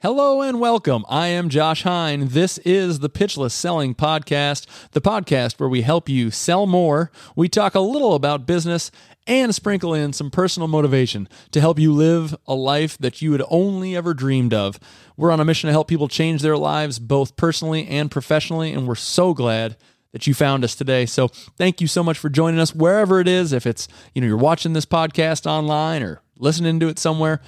Hello and welcome. I am Josh Hein. This is the Pitchless Selling Podcast, the podcast where we help you sell more. We talk a little about business and sprinkle in some personal motivation to help you live a life that you had only ever dreamed of. We're on a mission to help people change their lives both personally and professionally, and we're so glad that you found us today. So thank you so much for joining us wherever it is. If it's, you know, you're watching this podcast online or listening to it somewhere,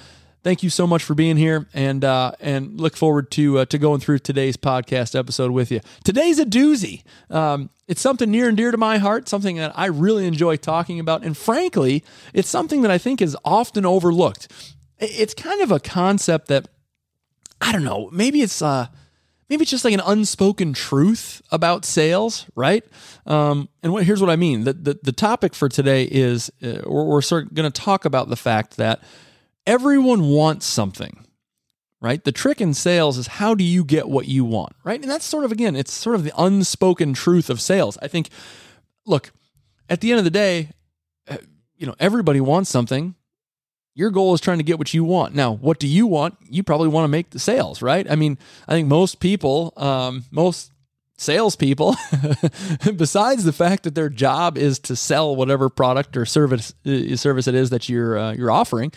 thank you so much for being here and uh, and look forward to uh, to going through today's podcast episode with you. Today's a doozy. Um, it's something near and dear to my heart, something that I really enjoy talking about, and frankly, it's something that I think is often overlooked. It's kind of a concept that I don't know. Maybe it's uh, maybe it's just like an unspoken truth about sales, right? Um, and what, here's what I mean. The, the, the topic for today is uh, we're, we're sort of going to talk about the fact that everyone wants something right? The trick in sales is how do you get what you want right? And that's sort of again it's sort of the unspoken truth of sales. I think look at the end of the day uh, you know everybody wants something. Your goal is trying to get what you want. Now what do you want? You probably want to make the sales right? I mean i think most people um, most salespeople, besides the fact that their job is to sell whatever product or service uh, service it is that you're uh, you're offering,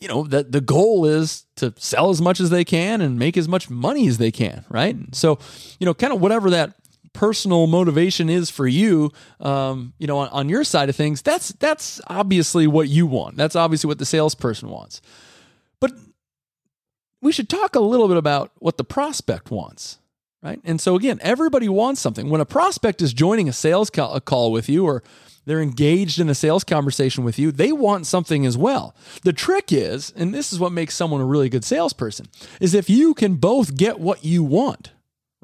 you know that the goal is to sell as much as they can and make as much money as they can right? So you know kind of whatever that personal motivation is for you um, you know on, on your side of things that's that's obviously what you want. That's obviously what the salesperson wants. But we should talk a little bit about what the prospect wants right? And so again everybody wants something. When a prospect is joining a sales call, a call with you or they're engaged in a sales conversation with you, they want something as well. The trick is, and this is what makes someone a really good salesperson, is if you can both get what you want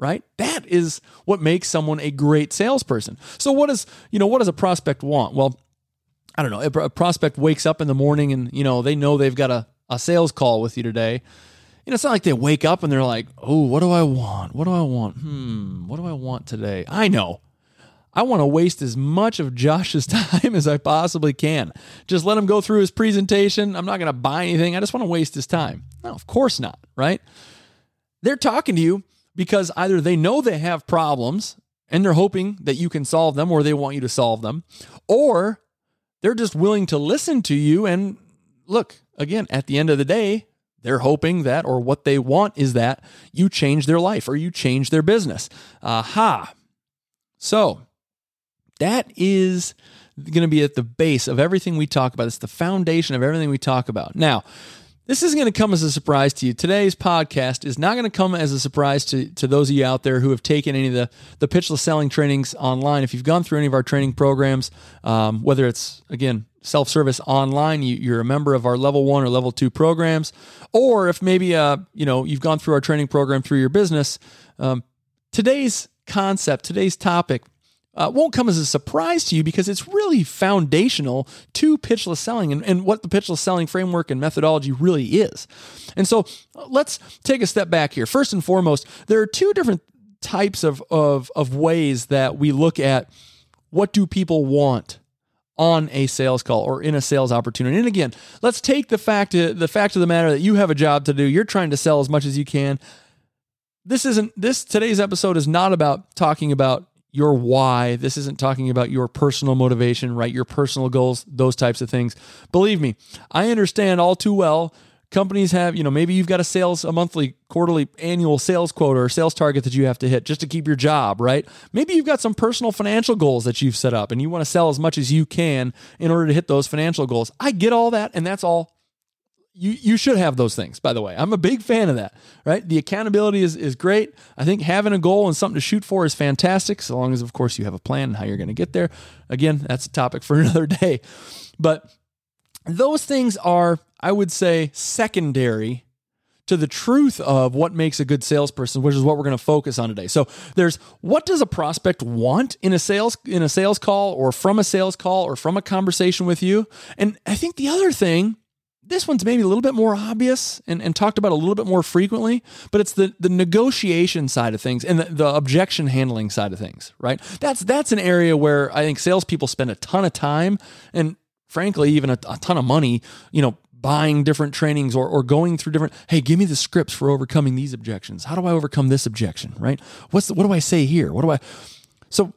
right? That is what makes someone a great salesperson. So what does you know what does a prospect want? Well i don't know. A prospect wakes up in the morning and you know they know they've got a, a sales call with you today you know it's not like they wake up and they're like oh what do i want? What do i want? Hmm what do i want today? I know I want to waste as much of Josh's time as I possibly can. Just let him go through his presentation. I'm not going to buy anything. I just want to waste his time. No, of course not, right? They're talking to you because either they know they have problems and they're hoping that you can solve them or they want you to solve them, or they're just willing to listen to you. And look, again, at the end of the day, they're hoping that, or what they want is that you change their life or you change their business. Aha. So, that is going to be at the base of everything we talk about. It's the foundation of everything we talk about. Now, this isn't going to come as a surprise to you. Today's podcast is not going to come as a surprise to, to those of you out there who have taken any of the, the pitchless selling trainings online. If you've gone through any of our training programs, um, whether it's, again, self service online, you, are a member of our level one or level two programs, or if maybe uh, you know you've gone through our training program through your business, um, today's concept, today's topic uh, won't come as a surprise to you because it's really foundational to pitchless selling and, and what the pitchless selling framework and methodology really is. And so let's take a step back here. First and foremost, there are two different types of, of, of ways that we look at what do people want on a sales call or in a sales opportunity. And again, let's take the fact the fact of the matter that you have a job to do. You're trying to sell as much as you can. This isn't this today's episode is not about talking about your why. This isn't talking about your personal motivation, right? Your personal goals, those types of things. Believe me, I understand all too well. Companies have, you know, maybe you've got a sales, a monthly, quarterly, annual sales quota or sales target that you have to hit just to keep your job, right? Maybe you've got some personal financial goals that you've set up and you want to sell as much as you can in order to hit those financial goals. I get all that, and that's all you you should have those things by the way. I'm a big fan of that right? The accountability is is great. I think having a goal and something to shoot for is fantastic so long as of course you have a plan and how you're going to get there. Again that's a topic for another day. But those things are i would say secondary to the truth of what makes a good salesperson which is what we're going to focus on today. So there's what does a prospect want in a sales in a sales call or from a sales call or from a conversation with you? And i think the other thing this one's maybe a little bit more obvious and, and talked about a little bit more frequently, but it's the, the negotiation side of things and the, the objection handling side of things, right? That's that's an area where I think salespeople spend a ton of time and frankly even a, a ton of money, you know, buying different trainings or, or going through different hey give me the scripts for overcoming these objections. How do i overcome this objection? Right? What's the, what do i say here? What do i so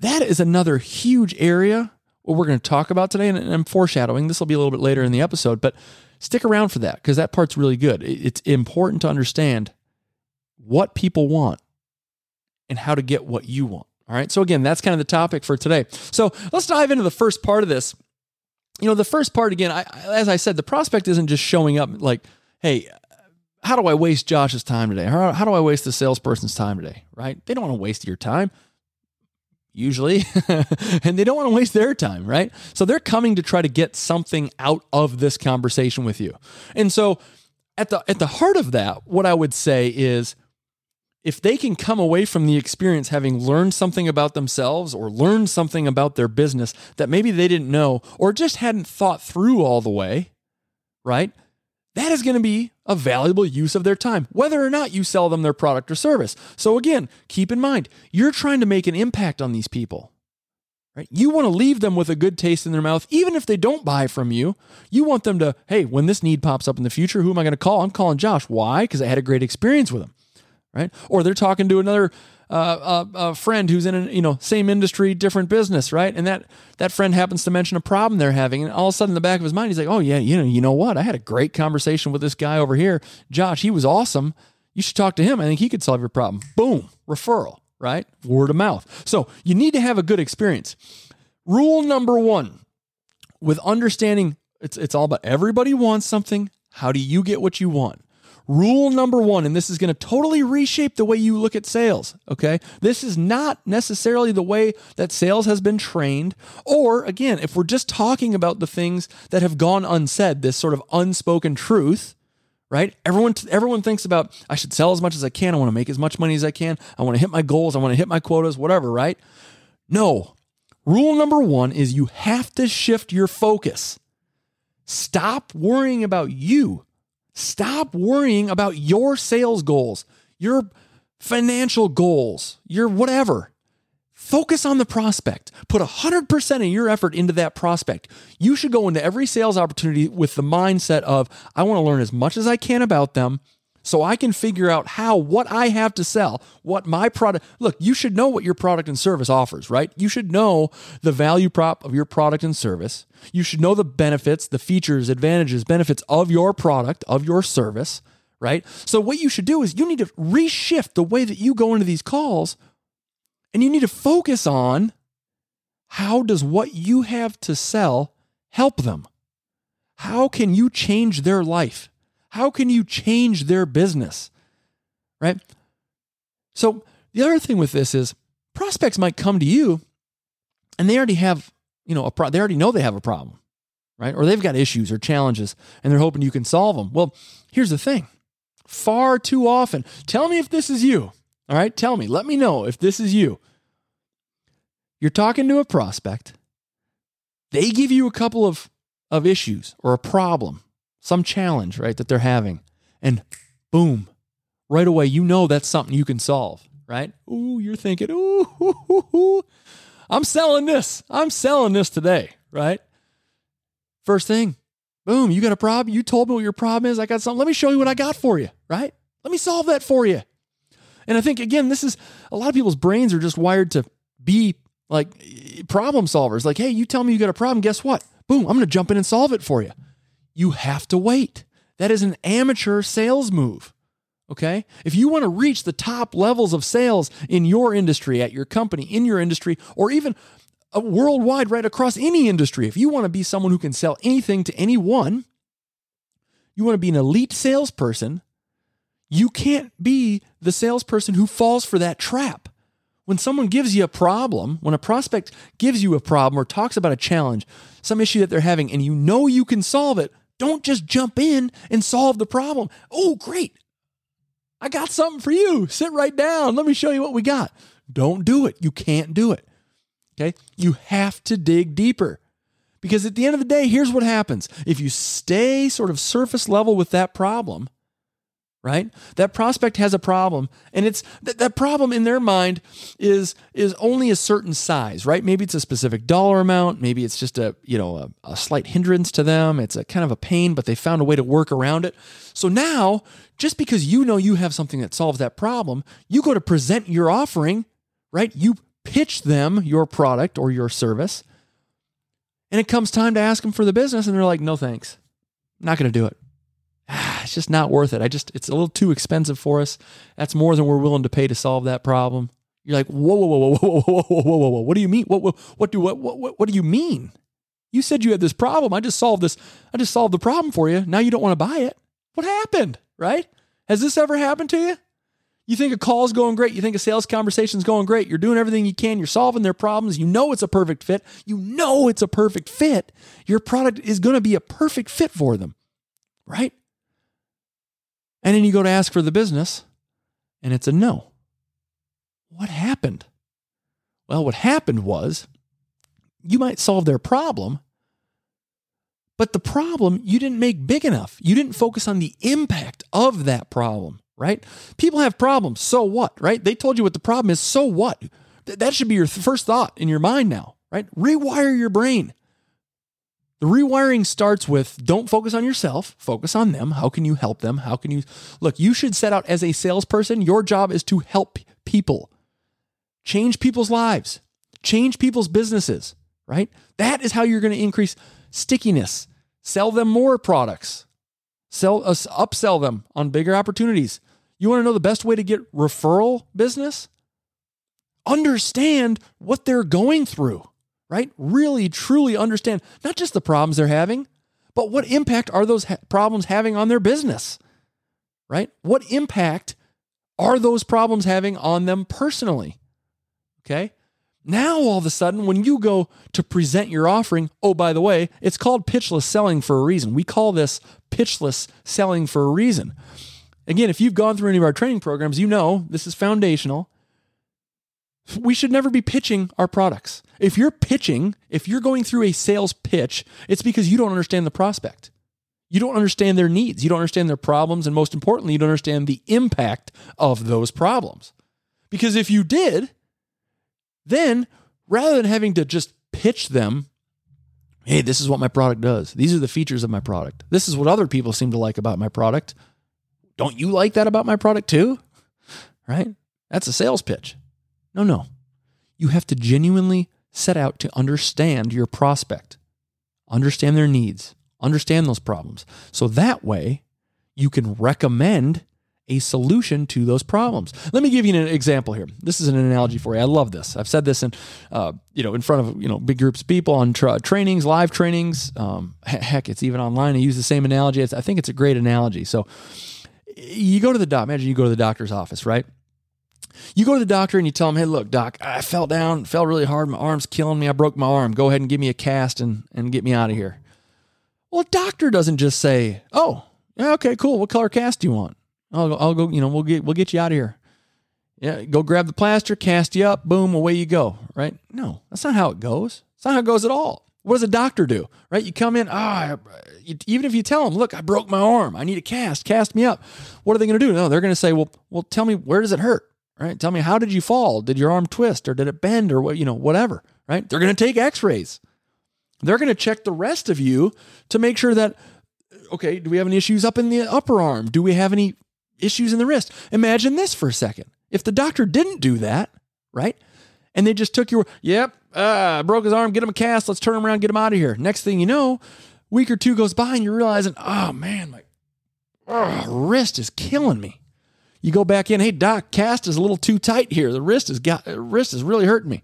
that is another huge area what we're going to talk about today and i'm foreshadowing this will be a little bit later in the episode but stick around for that because that part's really good it's important to understand what people want and how to get what you want all right so again that's kind of the topic for today so let's dive into the first part of this you know, the first part again, I, as I said, the prospect isn't just showing up like, hey, how do I waste Josh's time today? How, how do I waste the salesperson's time today? Right? They don't want to waste your time usually, and they don't want to waste their time, right? So they're coming to try to get something out of this conversation with you. And so at the at the heart of that, what I would say is if they can come away from the experience having learned something about themselves or learned something about their business that maybe they didn't know or just hadn't thought through all the way, right? That is going to be a valuable use of their time, whether or not you sell them their product or service. So, again, keep in mind, you're trying to make an impact on these people. Right? You want to leave them with a good taste in their mouth, even if they don't buy from you. You want them to, hey, when this need pops up in the future, who am I going to call? I'm calling Josh. Why? Because I had a great experience with him right? Or they're talking to another uh, uh, friend who's in a you know same industry, different business, right? And that that friend happens to mention a problem they're having, and all of a sudden, in the back of his mind, he's like, "Oh yeah, you know, you know what? I had a great conversation with this guy over here, Josh. He was awesome. You should talk to him. I think he could solve your problem." Boom, referral, right? Word of mouth. So you need to have a good experience. Rule number one, with understanding, it's it's all about everybody wants something. How do you get what you want? Rule number one, and this is going to totally reshape the way you look at sales. Okay. This is not necessarily the way that sales has been trained. Or again, if we're just talking about the things that have gone unsaid, this sort of unspoken truth, right? Everyone, everyone thinks about, I should sell as much as I can. I want to make as much money as I can. I want to hit my goals. I want to hit my quotas, whatever, right? No. Rule number one is you have to shift your focus. Stop worrying about you Stop worrying about your sales goals, your financial goals, your whatever. Focus on the prospect. Put 100% of your effort into that prospect. You should go into every sales opportunity with the mindset of, I want to learn as much as I can about them so I can figure out how what I have to sell, what my product. Look, you should know what your product and service offers, right? You should know the value prop of your product and service. You should know the benefits, the features, advantages, benefits of your product, of your service, right? So what you should do is you need to reshift the way that you go into these calls and you need to focus on how does what you have to sell help them? How can you change their life? How can you change their business? Right? So, the other thing with this is prospects might come to you and they already have, you know, a pro- they already know they have a problem, right? Or they've got issues or challenges and they're hoping you can solve them. Well, here's the thing. Far too often, tell me if this is you. All right? Tell me. Let me know if this is you. You're talking to a prospect. They give you a couple of of issues or a problem some challenge, right, that they're having. And boom, right away, you know that's something you can solve, right? Ooh, you're thinking, ooh, ooh, ooh, ooh. I'm selling this. I'm selling this today, right? First thing, boom, you got a problem. You told me what your problem is. I got something. Let me show you what I got for you, right? Let me solve that for you. And I think, again, this is a lot of people's brains are just wired to be like problem solvers. Like, hey, you tell me you got a problem. Guess what? Boom, I'm going to jump in and solve it for you you have to wait. That is an amateur sales move. Okay. If you want to reach the top levels of sales in your industry, at your company, in your industry, or even uh, worldwide, right across any industry, if you want to be someone who can sell anything to anyone, you want to be an elite salesperson, you can't be the salesperson who falls for that trap. When someone gives you a problem, when a prospect gives you a problem or talks about a challenge, some issue that they're having, and you know you can solve it, don't just jump in and solve the problem. Oh, great. I got something for you. Sit right down. Let me show you what we got. Don't do it. You can't do it. Okay. You have to dig deeper because at the end of the day, here's what happens. If you stay sort of surface level with that problem, right? That prospect has a problem and it's that, that problem in their mind is is only a certain size, right? Maybe it's a specific dollar amount, maybe it's just a, you know, a, a slight hindrance to them, it's a kind of a pain, but they found a way to work around it. So now, just because you know you have something that solves that problem, you go to present your offering, right? You pitch them your product or your service. And it comes time to ask them for the business and they're like, "No thanks. not going to do it." it's just not worth it. I just, it's a little too expensive for us. That's more than we're willing to pay to solve that problem. You're like, whoa, whoa, whoa, whoa, whoa, whoa, whoa, whoa, whoa, whoa. What do you mean? What, what, what do, what, what, what do you mean? You said you had this problem. I just solved this. I just solved the problem for you. Now you don't want to buy it. What happened? Right? Has this ever happened to you? You think a call's going great. You think a sales conversation's going great. You're doing everything you can. You're solving their problems. You know it's a perfect fit. You know it's a perfect fit. Your product is going to be a perfect fit for them. Right? And then you go to ask for the business and it's a no. What happened? Well, what happened was you might solve their problem, but the problem you didn't make big enough. You didn't focus on the impact of that problem, right? People have problems. So what, right? They told you what the problem is. So what? That should be your first thought in your mind now, right? Rewire your brain. The rewiring starts with don't focus on yourself, focus on them. How can you help them? How can you look? You should set out as a salesperson. Your job is to help people, change people's lives, change people's businesses, right? That is how you're going to increase stickiness, sell them more products, sell uh, us, upsell them on bigger opportunities. You want to know the best way to get referral business? Understand what they're going through right? Really, truly understand not just the problems they're having, but what impact are those ha- problems having on their business, right? What impact are those problems having on them personally? Okay. Now, all of a sudden, when you go to present your offering, oh, by the way, it's called pitchless selling for a reason. We call this pitchless selling for a reason. Again, if you've gone through any of our training programs, you know this is foundational we should never be pitching our products. If you're pitching, if you're going through a sales pitch, it's because you don't understand the prospect. You don't understand their needs. You don't understand their problems. And most importantly, you don't understand the impact of those problems. Because if you did, then rather than having to just pitch them, hey, this is what my product does, these are the features of my product, this is what other people seem to like about my product. Don't you like that about my product too? Right? That's a sales pitch. No, no. You have to genuinely set out to understand your prospect, understand their needs, understand those problems. So that way you can recommend a solution to those problems. Let me give you an example here. This is an analogy for you. I love this. I've said this in, uh, you know, in front of you know big groups of people on tra- trainings, live trainings. Um, heck, it's even online. I use the same analogy. It's, I think it's a great analogy. So you go to the doc. Imagine you go to the doctor's office, right? You go to the doctor and you tell him, hey, look, doc, I fell down, fell really hard. My arm's killing me. I broke my arm. Go ahead and give me a cast and, and get me out of here. Well, a doctor doesn't just say, oh, okay, cool. What color cast do you want? I'll go, I'll go, you know, we'll get, we'll get you out of here. Yeah, go grab the plaster, cast you up, boom, away you go, right? No, that's not how it goes. It's not how it goes at all. What does a doctor do, right? You come in, ah, even if you tell them, look, I broke my arm, I need a cast, cast me up. What are they going to do? No, they're going to say, well, well, tell me where does it hurt? Right? Tell me how did you fall? Did your arm twist or did it bend or what, you know, whatever, right? They're going to take x-rays. They're going to check the rest of you to make sure that okay, do we have any issues up in the upper arm? Do we have any issues in the wrist? Imagine this for a second. If the doctor didn't do that, right? And they just took your, yep, uh, broke his arm, get him a cast, let's turn him around, get him out of here. Next thing you know, week or two goes by and you're realizing, oh man, my oh, wrist is killing me. You go back in, hey doc, cast is a little too tight here. The wrist is got wrist is really hurting me.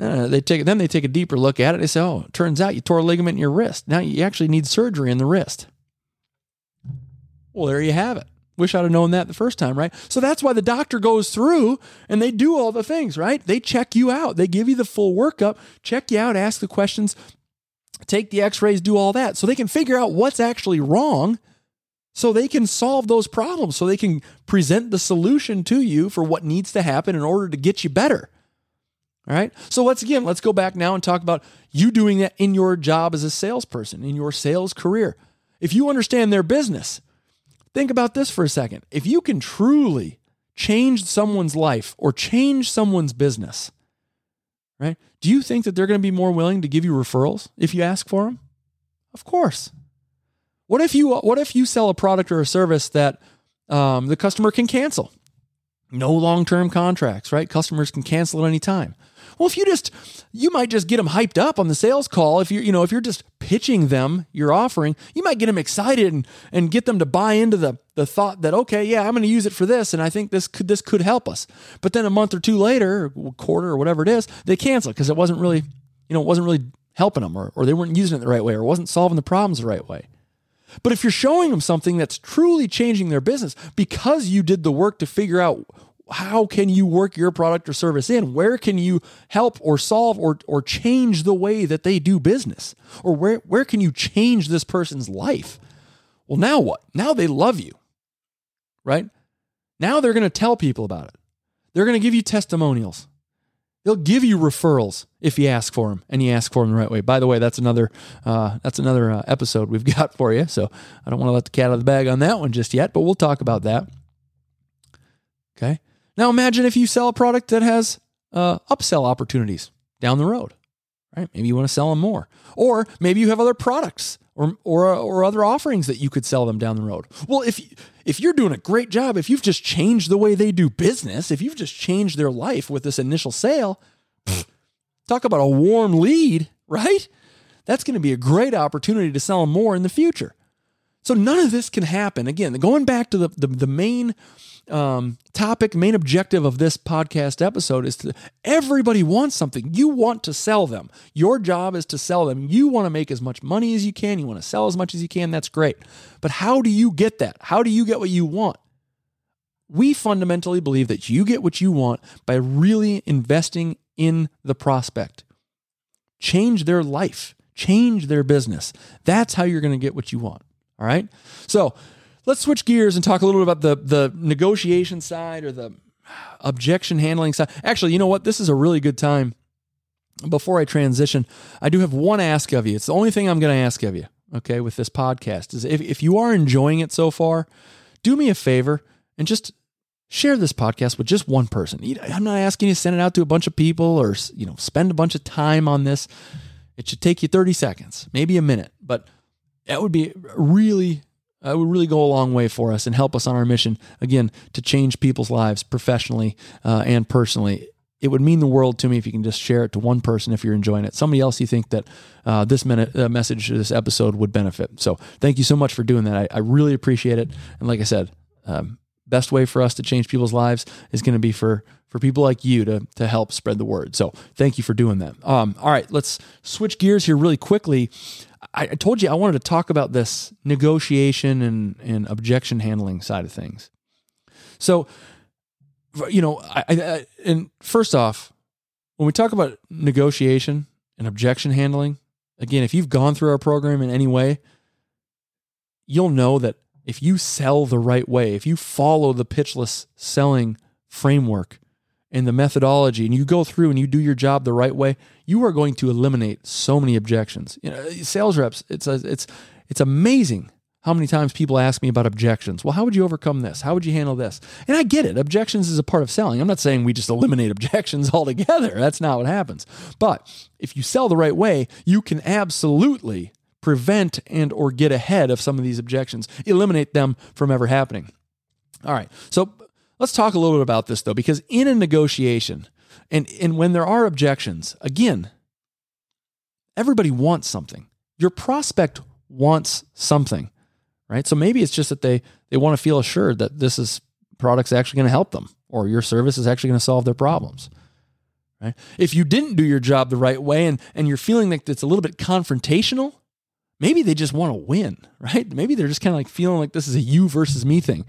Uh, they take then they take a deeper look at it. They say, oh, it turns out you tore a ligament in your wrist. Now you actually need surgery in the wrist. Well, there you have it. Wish I'd have known that the first time, right? So that's why the doctor goes through and they do all the things, right? They check you out. They give you the full workup, check you out, ask the questions, take the x rays, do all that. So they can figure out what's actually wrong so they can solve those problems, so they can present the solution to you for what needs to happen in order to get you better. All right. So let's again, let's go back now and talk about you doing that in your job as a salesperson, in your sales career. If you understand their business, Think about this for a second. If you can truly change someone's life or change someone's business, right? Do you think that they're going to be more willing to give you referrals if you ask for them? Of course. What if you what if you sell a product or a service that um, the customer can cancel? No long term contracts, right? Customers can cancel at any time. Well, if you just you might just get them hyped up on the sales call. If you you know if you're just pitching them your offering, you might get them excited and and get them to buy into the the thought that okay, yeah, I'm going to use it for this, and I think this could this could help us. But then a month or two later, or quarter or whatever it is, they cancel because it wasn't really you know it wasn't really helping them, or or they weren't using it the right way, or wasn't solving the problems the right way. But if you're showing them something that's truly changing their business because you did the work to figure out how can you work your product or service in? Where can you help or solve or, or change the way that they do business? Or where, where can you change this person's life? Well, now what? Now they love you, right? Now they're going to tell people about it. They're going to give you testimonials. They'll give you referrals if you ask for them and you ask for them the right way. By the way, that's another uh, that's another uh, episode we've got for you. So I don't want to let the cat out of the bag on that one just yet, but we'll talk about that. Okay. Now imagine if you sell a product that has uh, upsell opportunities down the road, right? Maybe you want to sell them more, or maybe you have other products or or or other offerings that you could sell them down the road. Well, if if you're doing a great job, if you've just changed the way they do business, if you've just changed their life with this initial sale, pff, talk about a warm lead, right? That's going to be a great opportunity to sell them more in the future. So none of this can happen. Again, going back to the the, the main um, topic, main objective of this podcast episode is to everybody wants something. You want to sell them. Your job is to sell them. You want to make as much money as you can. You want to sell as much as you can. That's great. But how do you get that? How do you get what you want? We fundamentally believe that you get what you want by really investing in the prospect. Change their life, change their business. That's how you're going to get what you want. All right. So, let's switch gears and talk a little bit about the the negotiation side or the objection handling side. Actually, you know what? This is a really good time. Before I transition, I do have one ask of you. It's the only thing I'm going to ask of you, okay, with this podcast is if, if you are enjoying it so far, do me a favor and just share this podcast with just one person. I'm not asking you to send it out to a bunch of people or, you know, spend a bunch of time on this. It should take you 30 seconds, maybe a minute, but that would be really uh, would really go a long way for us and help us on our mission, again, to change people's lives professionally uh, and personally. It would mean the world to me if you can just share it to one person if you're enjoying it. Somebody else you think that uh, this minute, uh, message, this episode would benefit. So thank you so much for doing that. I, I really appreciate it. And like I said, um, best way for us to change people's lives is going to be for for people like you to to help spread the word. So thank you for doing that. Um, all right, let's switch gears here really quickly. I, told you I wanted to talk about this negotiation and, and objection handling side of things. So, you know, I, I, and first off, when we talk about negotiation and objection handling, again, if you've gone through our program in any way, you'll know that if you sell the right way, if you follow the pitchless selling framework, and the methodology and you go through and you do your job the right way, you are going to eliminate so many objections. You know, uh, sales reps, it's a, it's it's amazing how many times people ask me about objections. Well, how would you overcome this? How would you handle this? And I get it. Objections is a part of selling. I'm not saying we just eliminate objections altogether. That's not what happens. But if you sell the right way, you can absolutely prevent and or get ahead of some of these objections, eliminate them from ever happening. All right. So Let's talk a little bit about this though, because in a negotiation, and, and when there are objections, again, everybody wants something. Your prospect wants something, right? So maybe it's just that they they want to feel assured that this is product's actually going to help them, or your service is actually going to solve their problems. Right? If you didn't do your job the right way and, and you're feeling like it's a little bit confrontational, maybe they just want to win, right? Maybe they're just kind of like feeling like this is a you versus me thing.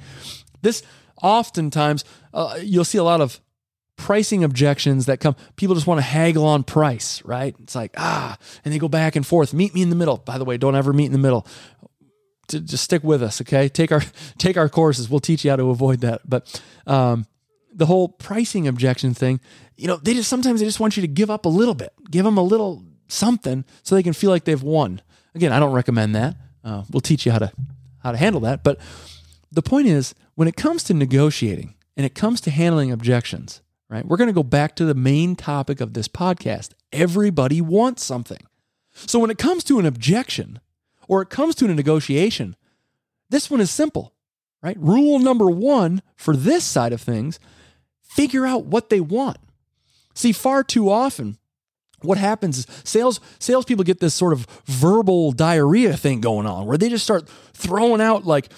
This oftentimes uh, you'll see a lot of pricing objections that come. People just want to haggle on price right? It's like ah and they go back and forth. Meet me in the middle. By the way don't ever meet in the middle. Just stick with us okay? Take our take our courses. We'll teach you how to avoid that. But um, the whole pricing objection thing you know they just sometimes they just want you to give up a little bit. Give them a little something so they can feel like they've won. Again i don't recommend that. Uh, we'll teach you how to how to handle that. But the point is, when it comes to negotiating and it comes to handling objections, right? We're going to go back to the main topic of this podcast. Everybody wants something. So when it comes to an objection or it comes to a negotiation, this one is simple, right? Rule number one for this side of things figure out what they want. See, far too often, what happens is sales salespeople get this sort of verbal diarrhea thing going on where they just start throwing out like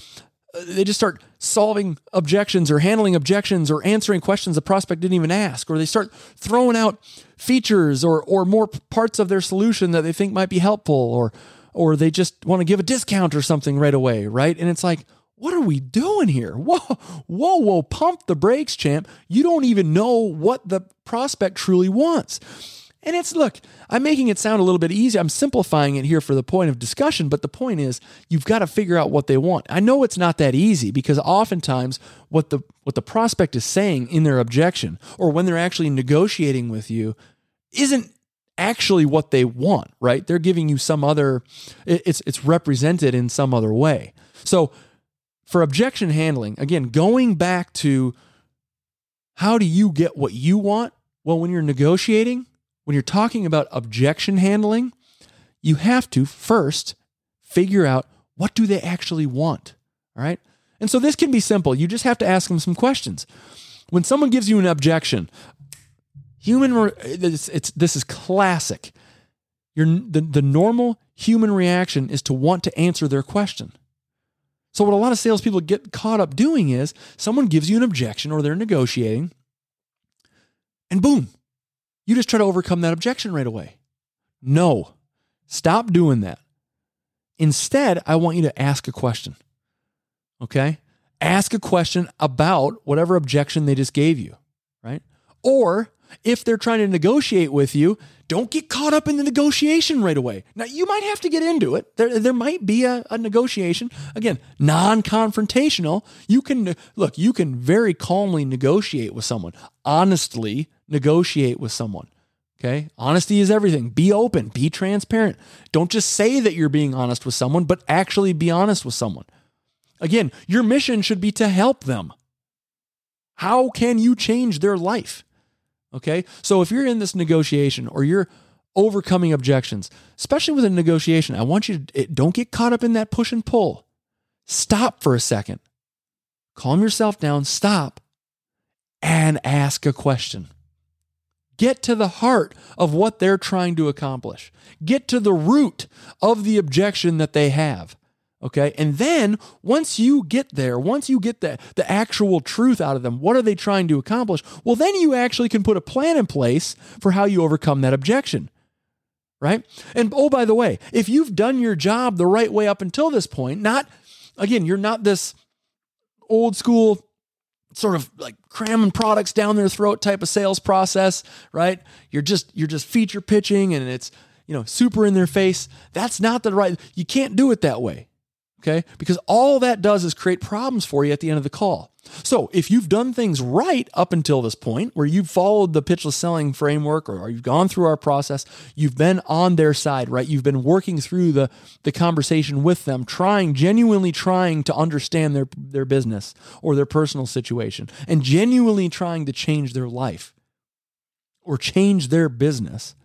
they just start solving objections or handling objections or answering questions the prospect didn't even ask or they start throwing out features or or more parts of their solution that they think might be helpful or or they just want to give a discount or something right away right and it's like what are we doing here? Whoa, whoa, whoa, pump the brakes, champ. You don't even know what the prospect truly wants. And it's, look, I'm making it sound a little bit easy. I'm simplifying it here for the point of discussion, but the point is you've got to figure out what they want. I know it's not that easy because oftentimes what the what the prospect is saying in their objection or when they're actually negotiating with you isn't actually what they want, right? They're giving you some other it's it's represented in some other way. So for objection handling, again, going back to how do you get what you want? Well, when you're negotiating, when you're talking about objection handling, you have to first figure out what do they actually want, all right? And so this can be simple. You just have to ask them some questions. When someone gives you an objection, human it's, it's this is classic. Your the, the normal human reaction is to want to answer their question. So what a lot of salespeople get caught up doing is someone gives you an objection or they're negotiating, and boom, you just try to overcome that objection right away. No, stop doing that. Instead, I want you to ask a question. Okay? Ask a question about whatever objection they just gave you, right? Or if they're trying to negotiate with you, don't get caught up in the negotiation right away. Now, you might have to get into it. There, there might be a, a negotiation. Again, non confrontational. You can, look, you can very calmly negotiate with someone, honestly negotiate with someone. Okay. Honesty is everything. Be open, be transparent. Don't just say that you're being honest with someone, but actually be honest with someone. Again, your mission should be to help them. How can you change their life? Okay. So if you're in this negotiation or you're overcoming objections, especially with a negotiation, I want you to don't get caught up in that push and pull. Stop for a second. Calm yourself down, stop, and ask a question. Get to the heart of what they're trying to accomplish. Get to the root of the objection that they have. Okay. And then once you get there, once you get the, the actual truth out of them, what are they trying to accomplish? Well, then you actually can put a plan in place for how you overcome that objection. Right. And oh, by the way, if you've done your job the right way up until this point, not, again, you're not this old school sort of like cramming products down their throat type of sales process, right? You're just you're just feature pitching and it's, you know, super in their face. That's not the right you can't do it that way. Okay? Because all that does is create problems for you at the end of the call. So, if you've done things right up until this point, where you've followed the pitchless selling framework or you've gone through our process, you've been on their side, right? You've been working through the, the conversation with them, trying, genuinely trying to understand their, their business or their personal situation, and genuinely trying to change their life or change their business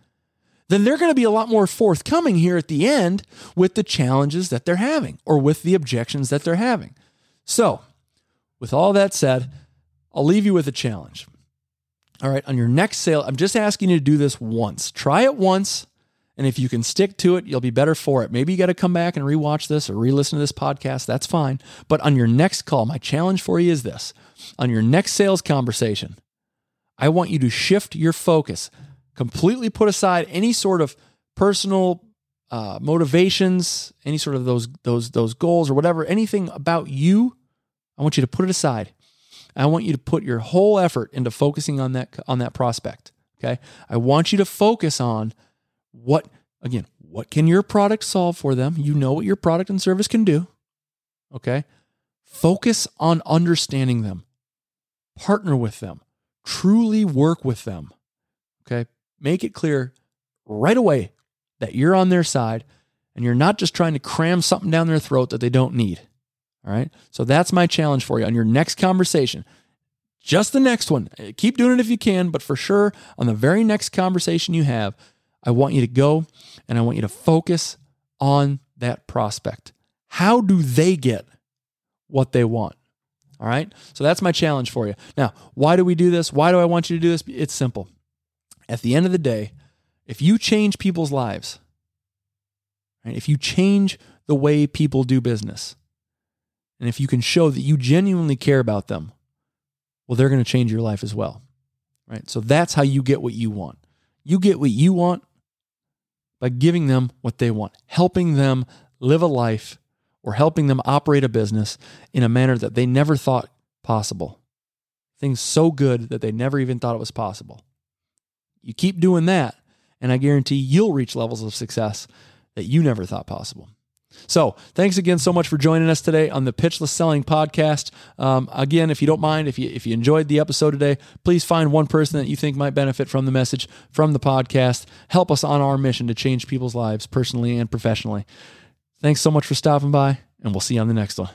then they're going to be a lot more forthcoming here at the end with the challenges that they're having or with the objections that they're having. So, with all that said, I'll leave you with a challenge. All right, on your next sale, I'm just asking you to do this once. Try it once, and if you can stick to it, you'll be better for it. Maybe you got to come back and rewatch this or re listen to this podcast. That's fine. But on your next call, my challenge for you is this on your next sales conversation, I want you to shift your focus completely put aside any sort of personal uh, motivations, any sort of those those those goals or whatever, anything about you. I want you to put it aside. I want you to put your whole effort into focusing on that on that prospect. Okay. I want you to focus on what again, what can your product solve for them? You know what your product and service can do. Okay. Focus on understanding them. Partner with them. Truly work with them. Okay make it clear right away that you're on their side and you're not just trying to cram something down their throat that they don't need. All right. So that's my challenge for you on your next conversation. Just the next one. Keep doing it if you can, but for sure, on the very next conversation you have, I want you to go and I want you to focus on that prospect. How do they get what they want? All right. So that's my challenge for you. Now, why do we do this? Why do I want you to do this? It's simple. At the end of the day, if you change people's lives, right, if you change the way people do business, and if you can show that you genuinely care about them, well, they're going to change your life as well. Right. So that's how you get what you want. You get what you want by giving them what they want, helping them live a life or helping them operate a business in a manner that they never thought possible. Things so good that they never even thought it was possible. You keep doing that, and I guarantee you'll reach levels of success that you never thought possible. So, thanks again so much for joining us today on the Pitchless Selling Podcast. Um, again, if you don't mind, if you if you enjoyed the episode today, please find one person that you think might benefit from the message from the podcast. Help us on our mission to change people's lives personally and professionally. Thanks so much for stopping by, and we'll see you on the next one.